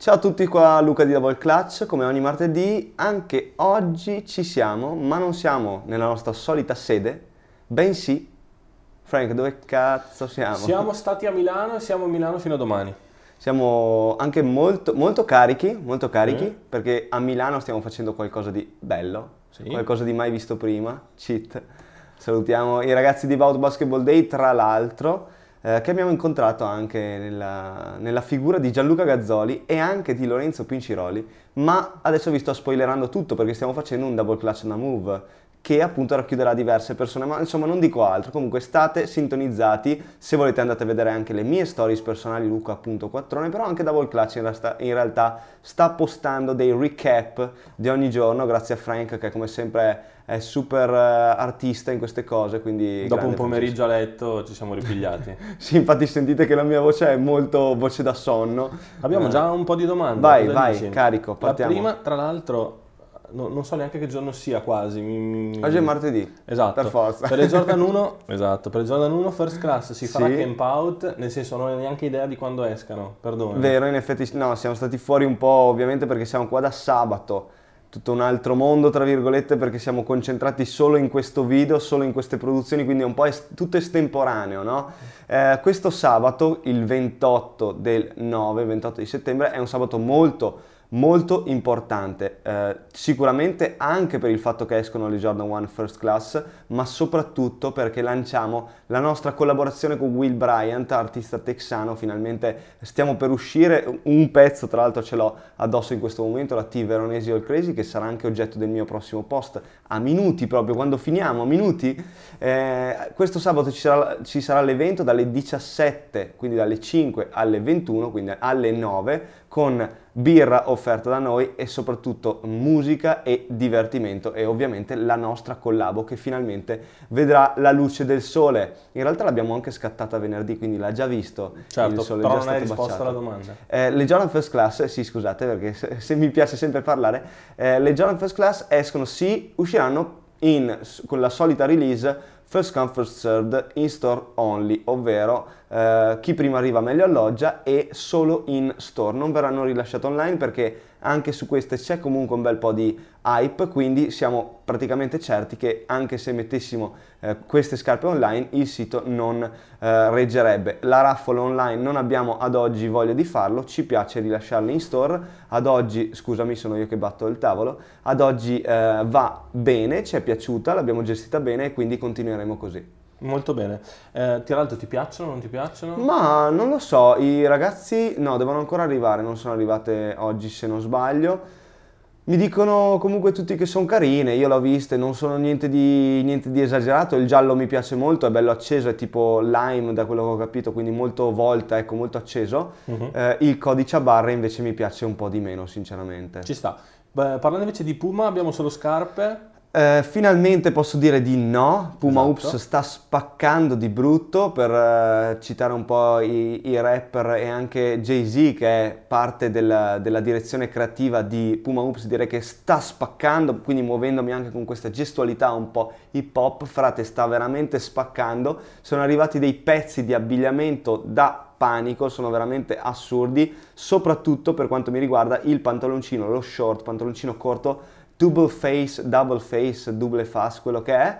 Ciao a tutti, qua Luca di Double Clutch, come ogni martedì, anche oggi ci siamo, ma non siamo nella nostra solita sede, bensì, Frank, dove cazzo siamo? Siamo stati a Milano e siamo a Milano fino a domani. Siamo anche molto, molto carichi, molto carichi, Mm. perché a Milano stiamo facendo qualcosa di bello, Sì. qualcosa di mai visto prima, cheat. Salutiamo i ragazzi di Bout Basketball Day, tra l'altro, eh, che abbiamo incontrato anche nella, nella figura di Gianluca Gazzoli e anche di Lorenzo Pinciroli, ma adesso vi sto spoilerando tutto perché stiamo facendo un double clutch na move che appunto racchiuderà diverse persone, ma insomma non dico altro, comunque state sintonizzati, se volete andate a vedere anche le mie stories personali Luca appunto Quattrone, però anche Double Clutch in realtà, in realtà sta postando dei recap di ogni giorno, grazie a Frank che come sempre è super eh, artista in queste cose, quindi... Dopo un pomeriggio a letto ci siamo ripigliati. Francesco. Sì, infatti sentite che la mia voce è molto voce da sonno. Abbiamo Eh, già un po' di domande. Vai, vai, dici? carico, La partiamo. prima, tra l'altro, no- non so neanche che giorno sia quasi. mi- mi- Oggi è martedì. Esatto. Per forza. Per le Jordan 1, esatto, per le Jordan 1 First Class si farà Sì. camp out, nel senso non ho neanche idea di quando escano, perdono. Vero, in effetti no, siamo stati fuori un po' ovviamente perché siamo qua da sabato, tutto un altro mondo tra virgolette perché siamo concentrati solo in questo video, solo in queste produzioni, quindi è un po' es- tutto estemporaneo, no? Eh, questo sabato, il 28 del 9, 28 di settembre, è un sabato molto molto importante, eh, sicuramente anche per il fatto che escono le Jordan 1 First Class, ma soprattutto perché lanciamo la nostra collaborazione con Will Bryant, artista texano, finalmente stiamo per uscire. Un pezzo, tra l'altro ce l'ho addosso in questo momento, la T Veronesi All Crazy, che sarà anche oggetto del mio prossimo post, a minuti proprio, quando finiamo, a minuti. Eh, questo sabato ci sarà, ci sarà l'evento dalle 17, quindi dalle 5 alle 21, quindi alle 9, con birra offerta da noi e soprattutto musica e divertimento e ovviamente la nostra collabo che finalmente vedrà la luce del sole. In realtà l'abbiamo anche scattata venerdì, quindi l'ha già visto. Certo, il sole, però già non hai risposto baciato. alla domanda. Eh, le Jordan First Class, sì scusate perché se, se mi piace sempre parlare, eh, le Jordan First Class escono, sì, usciranno in, con la solita release First Come First Served in store only, ovvero eh, chi prima arriva meglio alloggia e solo in store, non verranno rilasciate online perché anche su queste c'è comunque un bel po' di hype, quindi siamo praticamente certi che anche se mettessimo eh, queste scarpe online il sito non eh, reggerebbe. La raffle online non abbiamo ad oggi voglia di farlo, ci piace rilasciarle in store, ad oggi, scusami sono io che batto il tavolo, ad oggi eh, va bene, ci è piaciuta, l'abbiamo gestita bene e quindi continueremo così. Molto bene. Eh, tra l'altro ti piacciono, non ti piacciono? Ma non lo so, i ragazzi no, devono ancora arrivare, non sono arrivate oggi se non sbaglio. Mi dicono comunque tutti che sono carine, io l'ho viste, non sono niente di, niente di esagerato, il giallo mi piace molto, è bello acceso, è tipo lime da quello che ho capito, quindi molto volta, ecco, molto acceso. Mhm. Eh, il codice a barre invece mi piace un po' di meno, sinceramente. Ci sta. Beh, parlando invece di Puma, abbiamo solo scarpe. Eh, finalmente posso dire di no, Puma Esatto. Sta spaccando di brutto per eh, citare un po' i, i rapper e anche Jay-Z che è parte della, della direzione creativa di Puma Oops direi che sta spaccando, quindi muovendomi anche con questa gestualità un po' hip hop, frate sta veramente spaccando, sono arrivati dei pezzi di abbigliamento da panico, sono veramente assurdi, soprattutto per quanto mi riguarda il pantaloncino, lo short, pantaloncino corto double face, double face, double face, quello che è.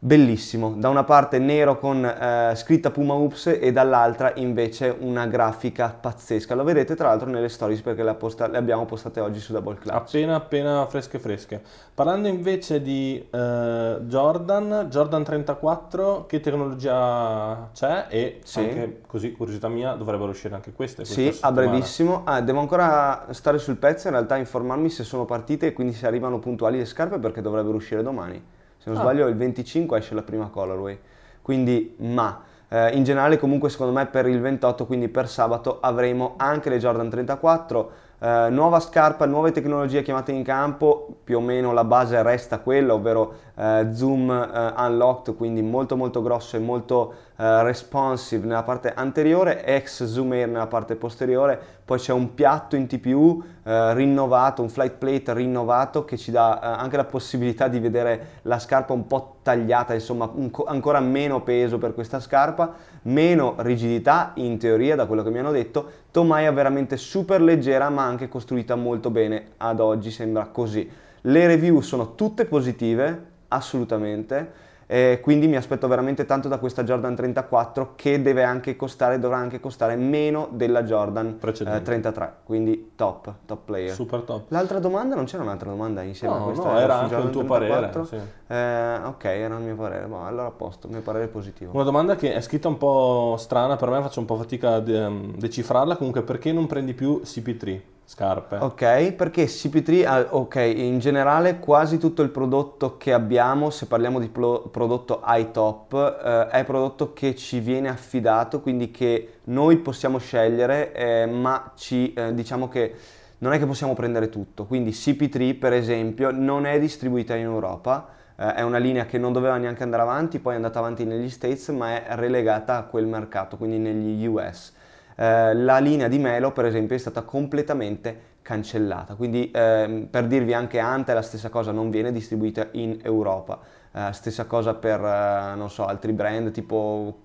Bellissimo, da una parte nero con eh, scritta Puma Oops e dall'altra invece una grafica pazzesca. Lo vedete tra l'altro nelle stories perché le, posta- le abbiamo postate oggi su Double Clutch. Appena appena fresche fresche. Parlando invece di eh, Jordan, Jordan 34, che tecnologia c'è? E Sì. anche così, curiosità mia, dovrebbero uscire anche queste. Sì, questa a settimana. brevissimo. Ah, devo ancora stare sul pezzo, in realtà informarmi se sono partite e quindi se arrivano puntuali le scarpe perché dovrebbero uscire domani. Se non Ah. sbaglio il 25 esce la prima colorway. Quindi, ma eh, in generale comunque secondo me per il 28, quindi per sabato avremo anche le Jordan 34, eh, nuova scarpa, nuove tecnologie chiamate in campo, più o meno la base resta quella, ovvero eh, zoom eh, unlocked, quindi molto molto grosso e molto eh, responsive nella parte anteriore, ex zoom air nella parte posteriore, poi c'è un piatto in TPU eh, rinnovato, un flight plate rinnovato che ci dà eh, anche la possibilità di vedere la scarpa un po' tagliata, insomma un, ancora meno peso per questa scarpa, meno rigidità in teoria da quello che mi hanno detto, tomaia veramente super leggera ma anche costruita molto bene ad oggi sembra così. Le review sono tutte positive, assolutamente eh, quindi mi aspetto veramente tanto da questa Jordan 34 che deve anche costare, dovrà anche costare meno della Jordan eh, 33, quindi top, top player. Super top. L'altra domanda, non c'era un'altra domanda insieme no, a questa? No, era anche Jordan il tuo 34? parere. Sì. Eh, ok, era il mio parere, ma allora a posto, il mio parere è positivo. Una domanda che è scritta un po' strana, per me faccio un po' fatica a ehm, decifrarla, comunque perché non prendi più CP3? Scarpe. Ok, perché CP3, ok, in generale quasi tutto il prodotto che abbiamo, se parliamo di pro- prodotto high top, eh, è prodotto che ci viene affidato, quindi che noi possiamo scegliere, eh, ma ci, eh, diciamo che non è che possiamo prendere tutto. Quindi CP3, per esempio, non è distribuita in Europa, eh, è una linea che non doveva neanche andare avanti, poi è andata avanti negli States, ma è relegata a quel mercato, quindi negli US. Eh, la linea di Melo per esempio è stata completamente cancellata, quindi eh, per dirvi anche Ante la stessa cosa non viene distribuita in Europa, eh, stessa cosa per eh, non so, altri brand tipo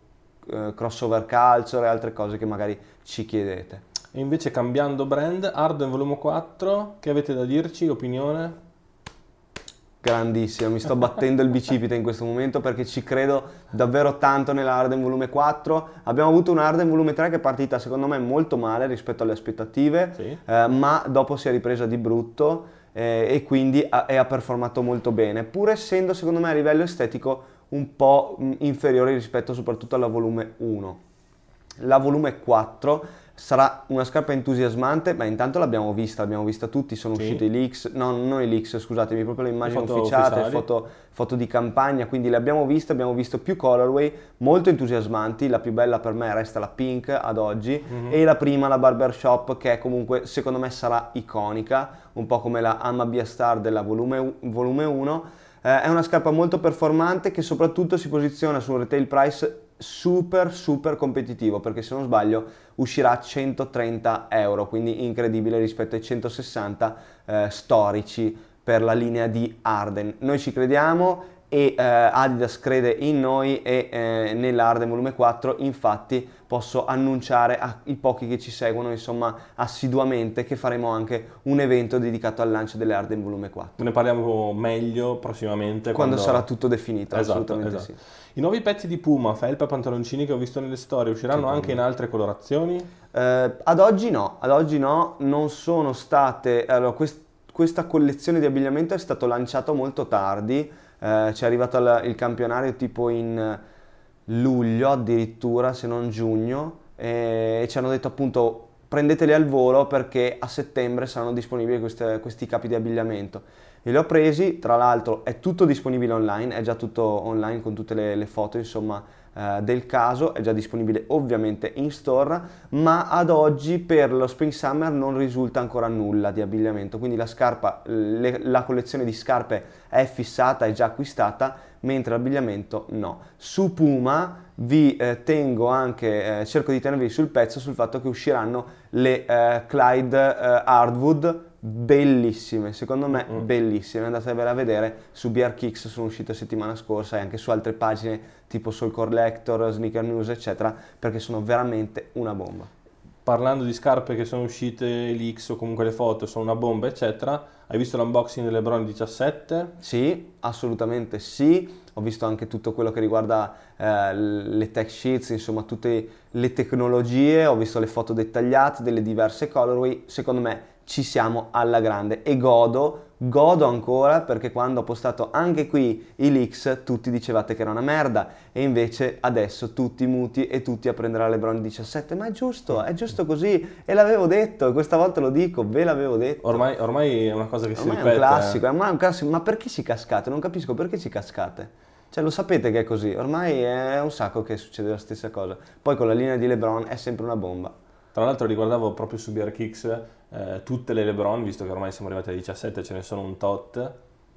eh, crossover culture e altre cose che magari ci chiedete. E invece cambiando brand, Arden volume 4, che avete da dirci, opinione? Grandissima, mi sto battendo il bicipite in questo momento perché ci credo davvero tanto nella Arden volume 4. Abbiamo avuto un Arden volume 3 che è partita secondo me molto male rispetto alle aspettative, sì. eh, ma dopo si è ripresa di brutto eh, e quindi ha, e ha performato molto bene, pur essendo secondo me a livello estetico un po' inferiore rispetto soprattutto alla volume 1. La volume 4 Sarà una scarpa entusiasmante, ma intanto l'abbiamo vista, l'abbiamo vista tutti, sono sì. usciti i leaks, no, non i leaks, scusatemi, proprio le immagini foto ufficiate, foto, foto, di campagna, quindi le abbiamo viste, abbiamo visto più colorway molto entusiasmanti, la più bella per me resta la pink ad oggi mm-hmm. e la prima, la barbershop, che comunque secondo me sarà iconica, un po' come la Amabia Star della volume, volume 1. Eh, è una scarpa molto performante che soprattutto si posiziona su un retail price super super competitivo perché se non sbaglio uscirà a 130 euro quindi incredibile rispetto ai 160 eh, storici per la linea di Arden. Noi ci crediamo e eh, Adidas crede in noi e eh, nell'Arden volume 4 infatti posso annunciare ai pochi che ci seguono insomma assiduamente che faremo anche un evento dedicato al lancio delle Arden volume 4 ne parliamo meglio prossimamente quando, quando... sarà tutto definito esatto, assolutamente esatto. sì i nuovi pezzi di Puma, felpa e pantaloncini che ho visto nelle storie usciranno anche in altre colorazioni? Eh, ad oggi no, ad oggi no, non sono state... Allora, quest- questa collezione di abbigliamento è stata lanciata molto tardi, eh, ci è arrivato il, il campionario tipo in luglio addirittura, se non giugno, e, e ci hanno detto appunto prendeteli al volo perché a settembre saranno disponibili queste, questi capi di abbigliamento. E li ho presi, tra l'altro è tutto disponibile online, è già tutto online con tutte le, le foto insomma eh, del caso, è già disponibile ovviamente in store, ma ad oggi per lo Spring Summer non risulta ancora nulla di abbigliamento, quindi la scarpa, le, la collezione di scarpe è fissata, è già acquistata, mentre l'abbigliamento no. Su Puma vi eh, tengo anche, eh, cerco di tenervi sul pezzo sul fatto che usciranno le eh, Clyde eh, Hardwood bellissime, secondo me mm. bellissime, andatevela a vedere su BR Kicks, sono uscite settimana scorsa e anche su altre pagine tipo Soul Collector, Sneaker News eccetera, perché sono veramente una bomba. Parlando di scarpe che sono uscite, leaks o comunque le foto sono una bomba eccetera, hai visto l'unboxing delle Brown 17? Sì, assolutamente sì, ho visto anche tutto quello che riguarda eh, le tech sheets, insomma tutte le tecnologie, ho visto le foto dettagliate delle diverse colorway, secondo me ci siamo alla grande. E godo, godo ancora perché quando ho postato anche qui i leaks tutti dicevate che era una merda. E invece adesso tutti muti e tutti a prendere la Lebron 17 ma è giusto, è giusto così. E l'avevo detto e questa volta lo dico, ve l'avevo detto. Ormai, ormai è una cosa che ormai si ripete è un classico, ormai è un classico, ma perché ci cascate? Non capisco perché ci cascate. Cioè lo sapete che è così, ormai è un sacco che succede la stessa cosa. Poi con la linea di Lebron è sempre una bomba tra l'altro riguardavo proprio su BR Kicks eh, tutte le LeBron, visto che ormai siamo arrivati a 17, ce ne sono un tot.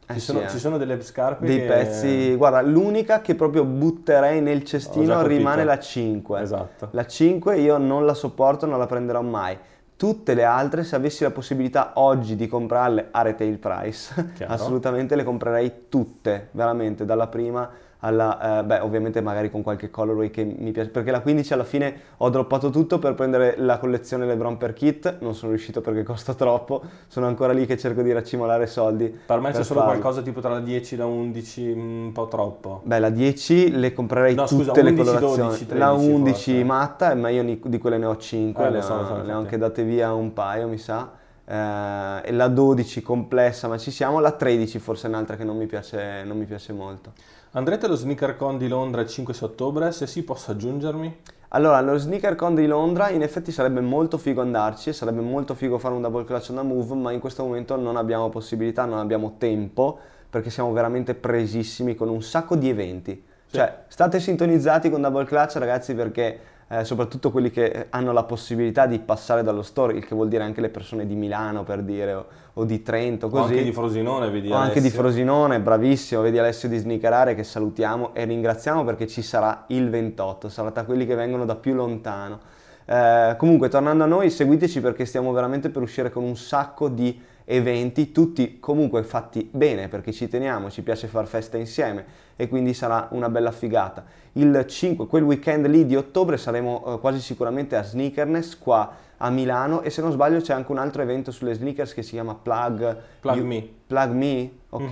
Eh ci, sì, sono, eh. ci sono delle scarpe Dei che... pezzi, guarda, l'unica che proprio butterei nel cestino rimane la 5. Esatto. La 5 io non la sopporto, non la prenderò mai. Tutte le altre, se avessi la possibilità oggi di comprarle a retail price, Chiaro. assolutamente le comprerei tutte, veramente, dalla prima alla, eh, beh, ovviamente magari con qualche colorway che mi piace, perché la 15 alla fine ho droppato tutto per prendere la collezione LeBron per kit, non sono riuscito perché costa troppo, sono ancora lì che cerco di raccimolare soldi. Per me c'è per solo farlo. qualcosa tipo tra la 10 e la 11, un po' troppo. Beh, la 10 le comprerei No, tutte scusa, le 11, colorazioni. 12, 13 la 11 forse. matta, ma io di quelle ne ho 5, Eh, le, lo so, le ho anche date via un paio, mi sa. Eh, e la 12 complessa, ma ci siamo. La 13 forse è un'altra che non mi piace, non mi piace molto. Andrete allo SneakerCon di Londra il 5 ottobre? Se sì, posso aggiungermi? Allora, allo SneakerCon di Londra in effetti sarebbe molto figo andarci, sarebbe molto figo fare un double clutch on the move, ma in questo momento non abbiamo possibilità, non abbiamo tempo, perché siamo veramente presissimi con un sacco di eventi. Sì. Cioè, state sintonizzati con double clutch ragazzi perché eh, soprattutto quelli che hanno la possibilità di passare dallo store, il che vuol dire anche le persone di Milano per dire, o, o di Trento, O così. anche di Frosinone, vedi O anche di Alessio? Frosinone, bravissimo, vedi Alessio di Snicarare che salutiamo e ringraziamo perché ci sarà il 28, sarà tra quelli che vengono da più lontano. Eh, comunque, tornando a noi, seguiteci perché stiamo veramente per uscire con un sacco di eventi, tutti comunque fatti bene perché ci teniamo, ci piace far festa insieme e quindi sarà una bella figata. Il 5, quel weekend lì di ottobre saremo eh, quasi sicuramente a Sneakerness qua a Milano e se non sbaglio c'è anche un altro evento sulle sneakers che si chiama Plug Plug You- Me. Plug Me, ok? Mhm.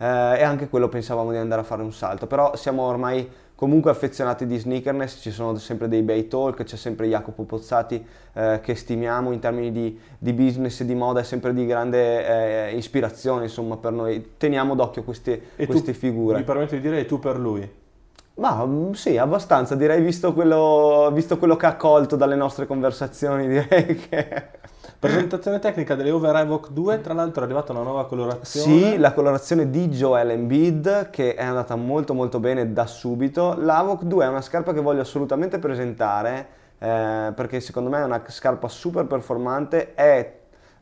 Eh, e anche quello pensavamo di andare a fare un salto, però siamo ormai comunque affezionati di sneakerness, ci sono sempre dei bei talk, c'è sempre Jacopo Pozzati eh, che stimiamo in termini di, di business e di moda, è sempre di grande eh, ispirazione insomma per noi, teniamo d'occhio queste, E queste tu, figure. Mi permetto di dire, e tu per lui? Ma mm, sì, abbastanza, direi visto quello, visto quello che ha colto dalle nostre conversazioni, direi che... Presentazione tecnica delle Over Evoque 2, tra l'altro è arrivata una nuova colorazione. Sì, la colorazione di Joel Embiid che è andata molto molto bene da subito. La Avoc 2 è una scarpa che voglio assolutamente presentare eh, perché secondo me è una scarpa super performante. È,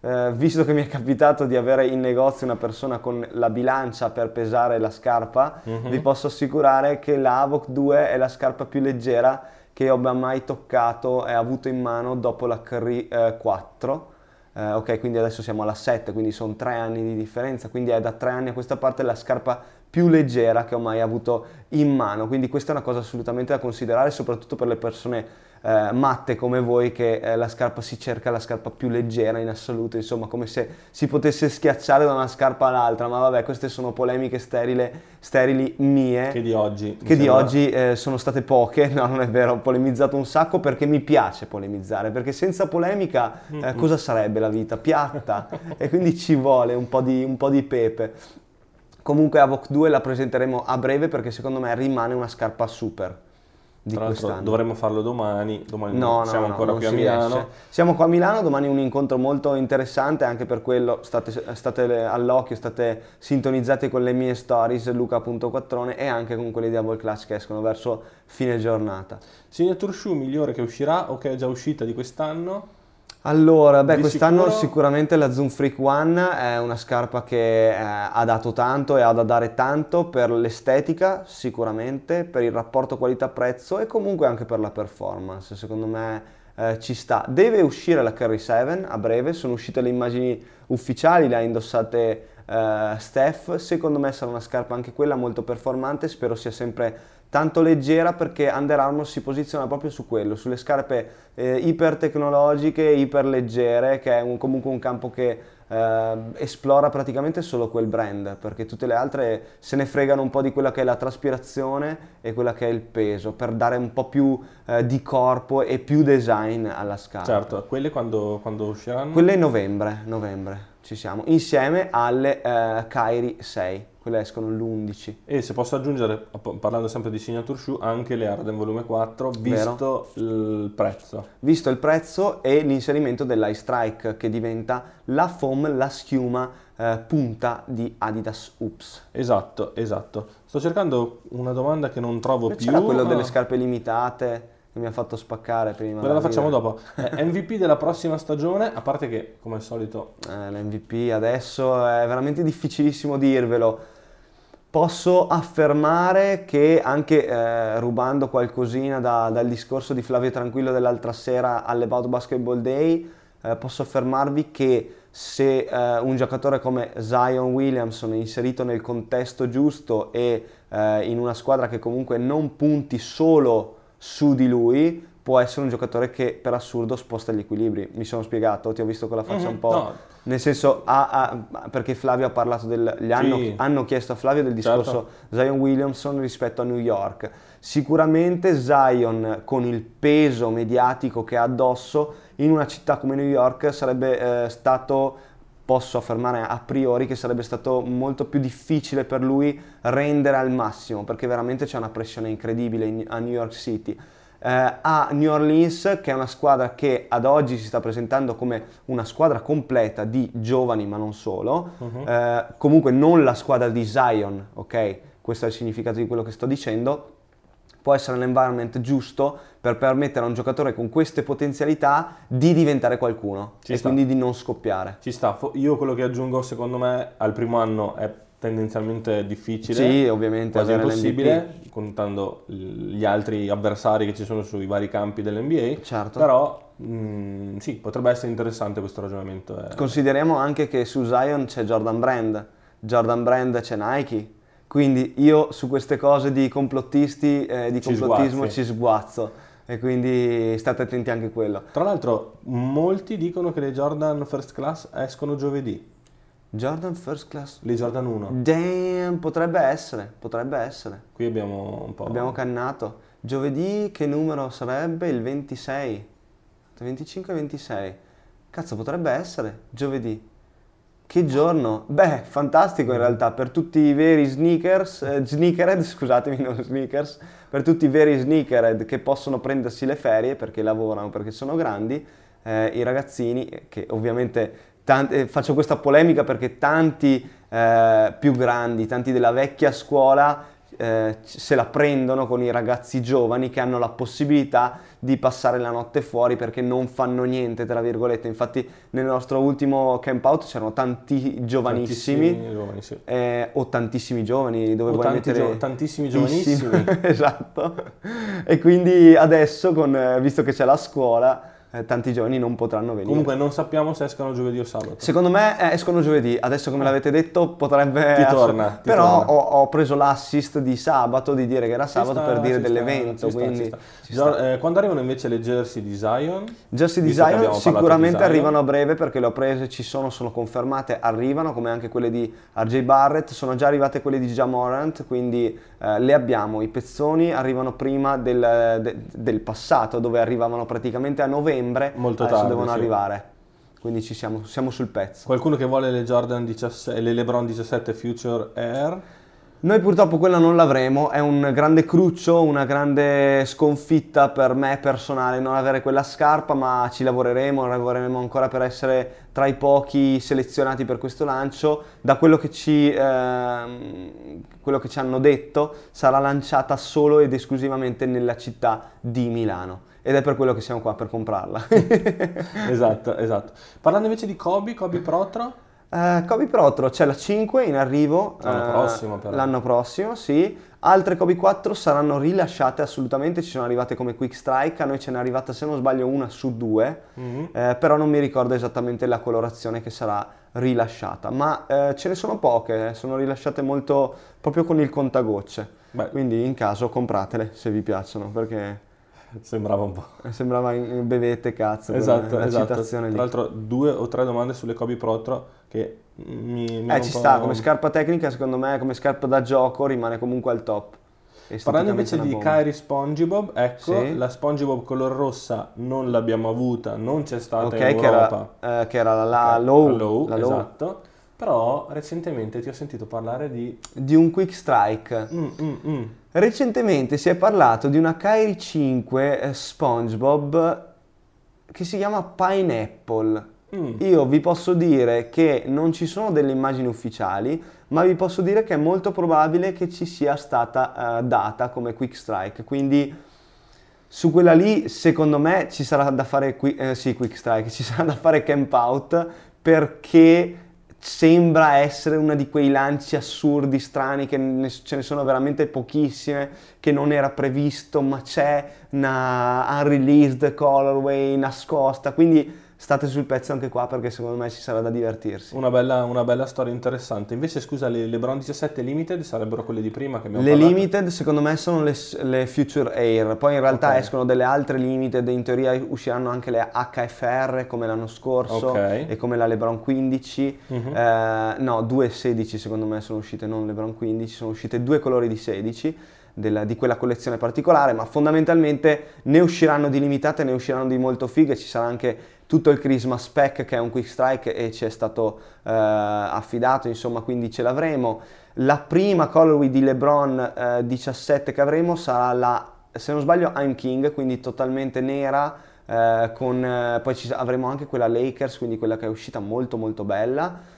eh, visto che mi è capitato di avere in negozio una persona con la bilancia per pesare la scarpa, Mhm. vi posso assicurare che la Avoc 2 è la scarpa più leggera che abbia mai toccato e avuto in mano dopo la Curry eh, 4. Eh, ok, quindi adesso siamo alla 7, quindi sono tre anni di differenza, quindi è da tre anni a questa parte la scarpa più leggera che ho mai avuto in mano, quindi questa è una cosa assolutamente da considerare, soprattutto per le persone eh, matte come voi che eh, la scarpa si cerca la scarpa più leggera in assoluto, insomma come se si potesse schiacciare da una scarpa all'altra, ma vabbè queste sono polemiche sterile, sterili mie Che di oggi. che di oggi eh, sono state poche, no non è vero, ho polemizzato un sacco perché mi piace polemizzare, perché senza polemica eh, cosa sarebbe la vita? Piatta e quindi ci vuole un po' di, un po' di pepe. Comunque Avoc 2 la presenteremo a breve perché secondo me rimane una scarpa super di Tra quest'anno. dovremmo farlo domani, domani No, no, siamo no, ancora qui a Milano. riesce. Siamo qua a Milano, domani un incontro molto interessante, anche per quello state, state all'occhio, state sintonizzati con le mie stories, luca.quattrone e anche con quelle di Double Clutch che escono verso fine giornata. Signature shoe migliore che uscirà o che è già uscita di quest'anno? Allora, beh, Di quest'anno sicuro- sicuramente la Zoom Freak One è una scarpa che eh, ha dato tanto e ha da dare tanto per l'estetica, sicuramente, per il rapporto qualità-prezzo e comunque anche per la performance. Secondo me eh, ci sta. Deve uscire la Curry 7 a breve, sono uscite le immagini ufficiali, le ha indossate eh, Steph. Secondo me sarà una scarpa anche quella molto performante, spero sia sempre tanto leggera perché Under Armour si posiziona proprio su quello, sulle scarpe eh, iper tecnologiche, iper leggere, che è un- comunque un campo che eh, esplora praticamente solo quel brand, perché tutte le altre se ne fregano un po' di quella che è la traspirazione e quella che è il peso, per dare un po' più eh, di corpo e più design alla scarpa. Certo, quelle quando, quando usciranno? Quelle in novembre, novembre ci siamo, insieme alle eh, Kairi 6, quelle escono l'11. E se posso aggiungere, parlando sempre di signature shoe, anche le Arden Volume 4, visto il prezzo. visto il prezzo e l'inserimento dell'Ice Strike che diventa la foam, la schiuma eh, punta di Adidas Oops. Esatto, esatto. Sto cercando una domanda che non trovo più. C'era quello ma- delle scarpe limitate che mi ha fatto spaccare prima. Quella la facciamo dopo. Eh, MVP della prossima stagione, a parte che come al solito... Eh, L'MVP adesso è veramente difficilissimo dirvelo. Posso affermare che anche eh, rubando qualcosina da, dal discorso di Flavio Tranquillo dell'altra sera all'About Basketball Day, eh, posso affermarvi che se eh, un giocatore come Zion Williamson è inserito nel contesto giusto e eh, in una squadra che comunque non punti solo su di lui, può essere un giocatore che per assurdo sposta gli equilibri. Mi sono spiegato, ti ho visto con la faccia mm-hmm, un po'. No. Nel senso, ah, ah, perché Flavio ha parlato del. Gli hanno, sì. hanno chiesto a Flavio del discorso certo. Zion Williamson rispetto a New York. Sicuramente Zion, con il peso mediatico che ha addosso, in una città come New York sarebbe eh, stato posso affermare a priori che sarebbe stato molto più difficile per lui rendere al massimo perché veramente c'è una pressione incredibile in, a New York City. Eh, a New Orleans che è una squadra che ad oggi si sta presentando come una squadra completa di giovani ma non solo, uh-huh. eh, comunque non la squadra di Zion, ok? Questo è il significato di quello che sto dicendo, può essere l'environment giusto per permettere a un giocatore con queste potenzialità di diventare qualcuno Ci e sta. quindi di non scoppiare. Ci sta, io quello che aggiungo secondo me al primo anno è tendenzialmente difficile, sì, ovviamente, quasi impossibile, contando gli altri avversari che ci sono sui vari campi dell'NBA, certo. però mh, mm, sì, potrebbe essere interessante questo ragionamento. Eh. Consideriamo anche che su Zion c'è Jordan Brand, Jordan Brand c'è Nike, quindi io su queste cose di complottisti, eh, di ci complottismo sguazzi. ci sguazzo e quindi state attenti anche a quello. Tra l'altro molti dicono che le Jordan First Class escono giovedì. Jordan First Class? Le Jordan 1. Damn, potrebbe essere, potrebbe essere. Qui abbiamo un po'... Abbiamo cannato. Giovedì che numero sarebbe? Il 26. 25 e 26. Cazzo, potrebbe essere giovedì. Che giorno? Beh, fantastico in realtà per tutti i veri sneakers, eh, sneakerhead, scusatemi, non sneakers, per tutti i veri sneakerhead che possono prendersi le ferie perché lavorano, perché sono grandi, eh, i ragazzini che ovviamente tanti, eh, faccio questa polemica perché tanti eh, più grandi, tanti della vecchia scuola eh, se la prendono con i ragazzi giovani che hanno la possibilità di passare la notte fuori perché non fanno niente, tra virgolette. Infatti nel nostro ultimo camp out c'erano tanti giovanissimi, tantissimi giovani, sì. eh, o tantissimi giovani, dove o vuoi mettere... Gio- tantissimi giovanissimi. esatto. E quindi adesso, con, eh, visto che c'è la scuola, eh, tanti giorni non potranno venire. Comunque non sappiamo se escono giovedì o sabato. Secondo me eh, escono giovedì, adesso come l'avete detto potrebbe... Ti torna. Ti Però torna. Ho, ho, preso l'assist di sabato, di dire che era sabato sta, per dire dell'evento. Sta, quindi sta, eh, quando arrivano invece le jersey di Zion? Jersey di Zion sicuramente di Zion. arrivano a breve perché le ho prese, ci sono, sono confermate, arrivano come anche quelle di RJ Barrett, sono già arrivate quelle di Jamorant, quindi eh, le abbiamo. I pezzoni arrivano prima del, de, del passato dove arrivavano praticamente a novembre. Molto tardi tardi, devono sì. arrivare. Quindi ci siamo, siamo sul pezzo. Qualcuno che vuole le Jordan 17, le LeBron 17 Future Air? Noi purtroppo quella non l'avremo, è un grande cruccio, una grande sconfitta per me personale non avere quella scarpa, ma ci lavoreremo, lavoreremo ancora per essere tra i pochi selezionati per questo lancio. Da quello che ci, eh, quello che ci hanno detto, sarà lanciata solo ed esclusivamente nella città di Milano ed è per quello che siamo qua per comprarla. esatto, esatto. Parlando invece di Kobe, Kobe Protro? Uh, Kobe Protro c'è la 5 in arrivo. L'anno uh, prossimo però. L'anno prossimo, sì. Altre Kobe 4 saranno rilasciate assolutamente, ci sono arrivate come Quick Strike, a noi ce n'è arrivata se non sbaglio una su due, mm-hmm. eh, però non mi ricordo esattamente la colorazione che sarà rilasciata, ma eh, ce ne sono poche, eh, sono rilasciate molto proprio con il contagocce, Beh. quindi in caso compratele se vi piacciono perché Sembrava un po'. Sembrava in bevette cazzo. Esatto, esatto. Tra l'altro due o tre domande sulle Kobe Protro che mi... mi eh, ci sta, come scarpa tecnica secondo me, come scarpa da gioco rimane comunque al top. Parlando invece di Kairi SpongeBob, ecco, sì. la SpongeBob color rossa non l'abbiamo avuta, non c'è stata okay, in Europa. Che era, eh, che era la, la, low, la low, la low. Esatto. Però recentemente ti ho sentito parlare di... Di un quick strike. Mm, mm, mm. Recentemente si è parlato di una Kairi 5 eh, SpongeBob che si chiama Pineapple. Mm. Io vi posso dire che non ci sono delle immagini ufficiali, ma vi posso dire che è molto probabile che ci sia stata uh, data come quick strike. Quindi Su quella lì, secondo me, ci sarà da fare, qui, eh, sì, quick strike, ci sarà da fare camp out perché sembra essere uno di quei lanci assurdi, strani, che ne, ce ne sono veramente pochissime, che non era previsto, ma c'è una unreleased colorway nascosta, quindi state sul pezzo anche qua perché secondo me ci sarà da divertirsi. Una bella, una bella storia interessante. Invece, scusa, le LeBron 17 Limited sarebbero quelle di prima che abbiamo Le parlato? Limited secondo me sono le, le Future Air, poi in realtà Ok. escono delle altre Limited, in teoria usciranno anche le HFR come l'anno scorso Ok. e come la LeBron 15. Mhm. Eh, no, due 16 secondo me sono uscite, non LeBron 15, sono uscite due colori di 16 della- di quella collezione particolare, ma fondamentalmente ne usciranno di limitate, ne usciranno di molto fighe, ci sarà anche tutto il Christmas Spec che è un quick strike e ci è stato eh, affidato, insomma, quindi ce l'avremo. La prima colorway di LeBron eh, 17 che avremo sarà la, se non sbaglio, I'm King, quindi totalmente nera, eh, con, eh, poi ci, avremo anche quella Lakers, quindi quella che è uscita molto molto bella.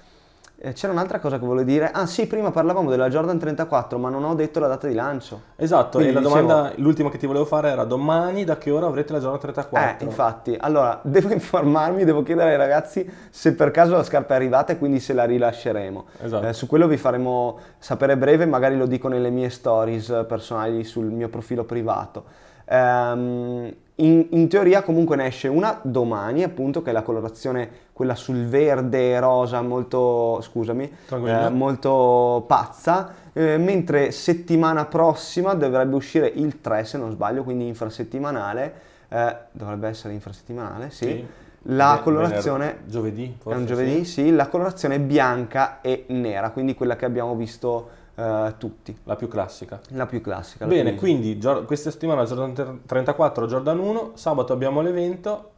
Eh, c'era un'altra cosa che volevo dire. Ah sì, prima parlavamo della Jordan 34, ma non ho detto la data di lancio. Esatto, Quindi e la dicevo- domanda, l'ultima che ti volevo fare era domani da che ora avrete la giornata 34? Eh, infatti, allora devo informarmi, devo chiedere ai ragazzi se per caso la scarpa è arrivata e quindi se la rilasceremo. Esatto. Eh, su quello vi faremo sapere breve, magari lo dico nelle mie stories personali sul mio profilo privato. Ehm, in, in teoria comunque ne esce una domani, appunto, che è la colorazione, quella sul verde rosa, molto, scusami, eh, molto pazza, eh, mentre settimana prossima dovrebbe uscire il 3, se non sbaglio, quindi infrasettimanale, eh, dovrebbe essere infrasettimanale, sì. Sì. La Ve- colorazione giovedì, è forse, un giovedì, sì. la colorazione è bianca e nera, quindi quella che abbiamo visto eh, tutti, La più classica. la più classica. la Bene, più- quindi Gior- questa settimana Jordan 34, Jordan 1, sabato abbiamo l'evento,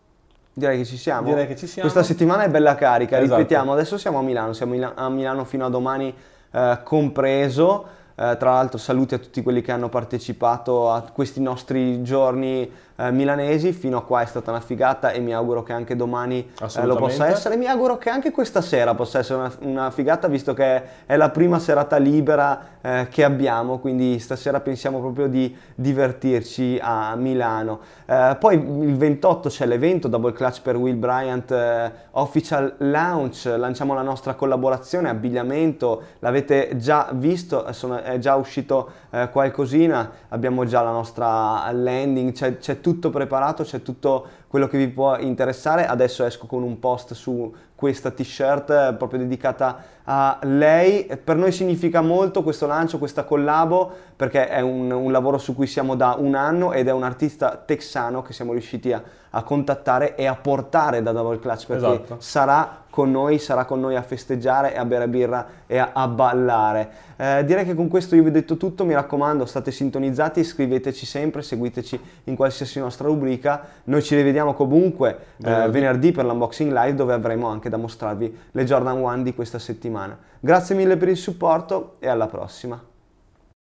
Direi che ci siamo. direi che ci siamo. Questa settimana è bella carica, Esatto. ripetiamo, adesso siamo a Milano, siamo a Milano fino a domani eh, compreso. Eh, tra l'altro saluti a tutti quelli che hanno partecipato a questi nostri giorni eh, milanesi, fino a qua è stata una figata e mi auguro che anche domani eh, lo possa essere. Mi auguro che anche questa sera possa essere una, una figata visto che è la prima serata libera eh, che abbiamo, quindi stasera pensiamo proprio di divertirci a Milano. Eh, poi il 28 c'è l'evento Double Clutch per Will Bryant eh, Official Launch, lanciamo la nostra collaborazione, abbigliamento, l'avete già visto, eh, sono- è già uscito qualcosina, abbiamo già la nostra landing, c'è, c'è tutto preparato, c'è tutto quello che vi può interessare. Adesso esco con un post su questa t-shirt eh, proprio dedicata a lei. Per noi significa molto questo lancio, questa collabo, perché è un, un lavoro su cui siamo da un anno ed è un artista texano che siamo riusciti a, a contattare e a portare da Double Clutch perché Esatto. sarà con noi, sarà con noi a festeggiare e a bere birra e a, a ballare. Eh, direi che con questo io vi ho detto tutto, mi raccomando state sintonizzati, iscriveteci sempre, seguiteci in qualsiasi nostra rubrica, noi ci rivediamo comunque eh, Venerdì. per l'unboxing live dove avremo anche da mostrarvi le Jordan 1 di questa settimana. Grazie mille per il supporto e alla prossima.